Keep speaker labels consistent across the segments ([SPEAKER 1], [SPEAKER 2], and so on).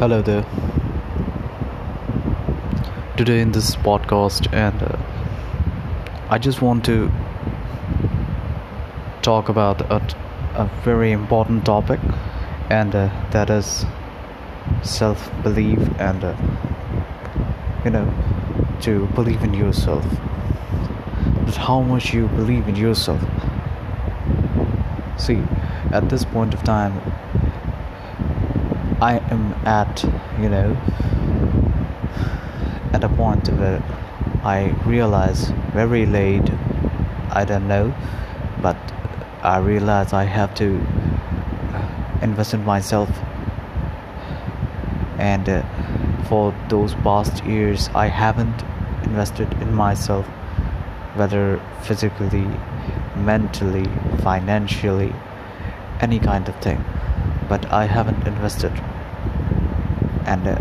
[SPEAKER 1] Hello there. Today in this podcast, and uh, I just want to talk about a, a very important topic, and uh, that is self belief and uh, you know to believe in yourself. But how much you believe in yourself. See, at this point of time, I am at, you know, at a point where I realize very late, I don't know, but I realize I have to invest in myself. And uh, for those past years, I haven't invested in myself, whether physically, mentally, financially, any kind of thing. But I haven't invested. And uh,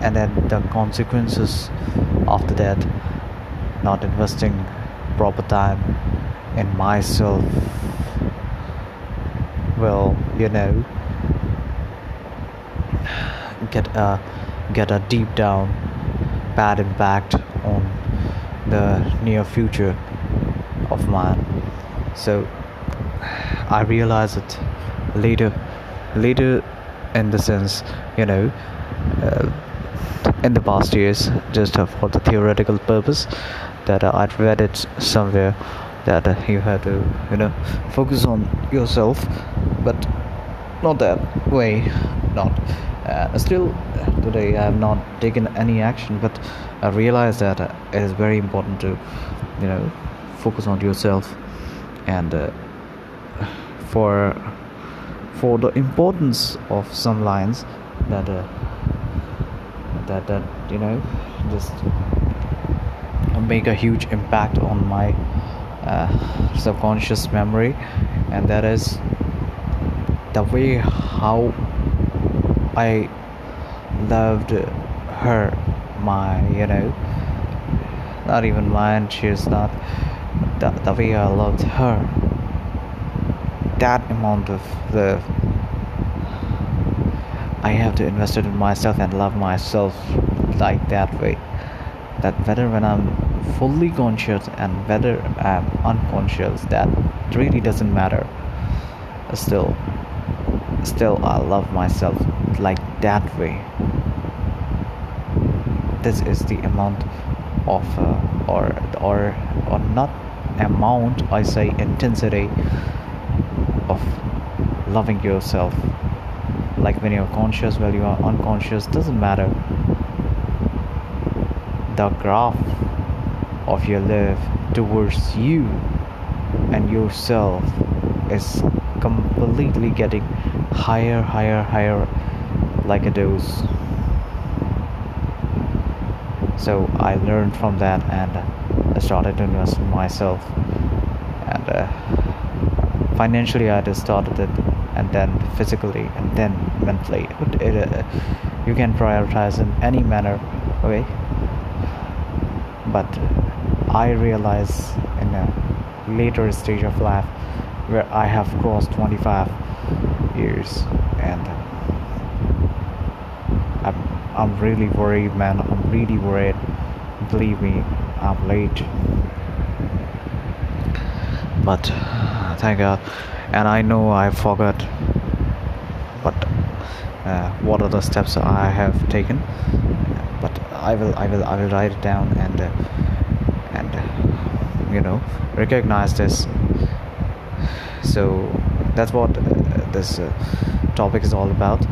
[SPEAKER 1] and then the consequences after that not investing proper time in myself well you know get a get a deep down bad impact on the near future of mine. So i realized it later later in the sense you know uh, in the past years just for the theoretical purpose that uh, I'd read it somewhere that uh, you have to you know focus on yourself but not that way not. Uh, still today I have not taken any action but I realize that uh, it is very important to you know focus on yourself and uh, for for the importance of some lines that uh, that that you know just make a huge impact on my uh, subconscious memory. And that is the way how I loved her my you know not even mine she's not the, the way I loved her amount of the I have to invest it in myself and love myself like that way. That whether when I'm fully conscious and whether I'm unconscious that really doesn't matter. Still still I love myself like that way. This is the amount of uh, or or or not amount I say intensity of loving yourself like when you're conscious while you are unconscious doesn't matter. The graph of your love towards you and yourself is completely getting higher higher higher like a dose. So i learned from that and i started to invest in myself and uh, financially i started it and then physically and then mentally. It, uh, you can prioritize in any manner okay but i realize in a later stage of life where i have crossed 25 years and i'm, I'm really worried man. I'm really worried. Believe me i'm late but thank god. And I know I forgot but uh, what are the steps I have taken. But I will I will I will write it down and uh, and you know recognize this. So that's what uh, this uh, topic is all about.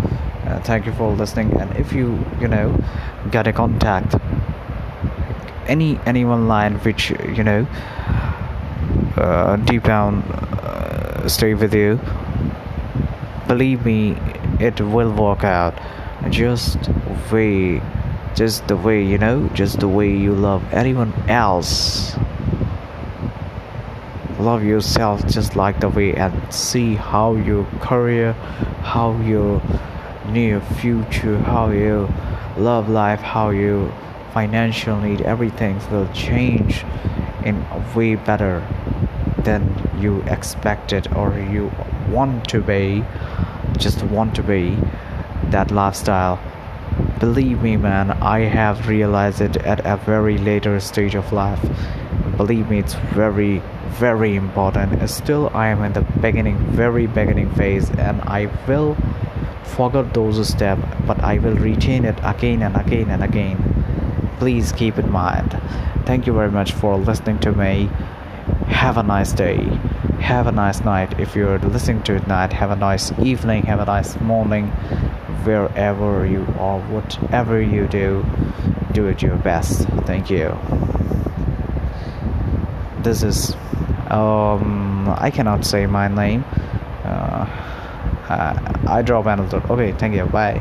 [SPEAKER 1] Uh, thank you for listening. And if you you know get a contact any anyone line which you know Uh, deep down uh, stay with you. Believe me, it will work out. Just way, just the way you know, just the way you love anyone else. Love yourself just like the way and see how your career, how your near future, how your love life, how your financial need, everything will change in a way better than you expected or you want to be just want to be that lifestyle. Believe me man i have realized it at a very later stage of life. Believe me it's very very important. Still i am in the beginning very beginning phase and i will forget those steps but i will retain it again and again and again. Please keep in mind. Thank you very much for listening to me have a nice day. Have a nice night. If you're listening to it night have a nice evening. Have a nice morning. Wherever you are whatever you do do it your best. Thank you. This is um i cannot say my name. Uh, I, I drop another okay thank you. Bye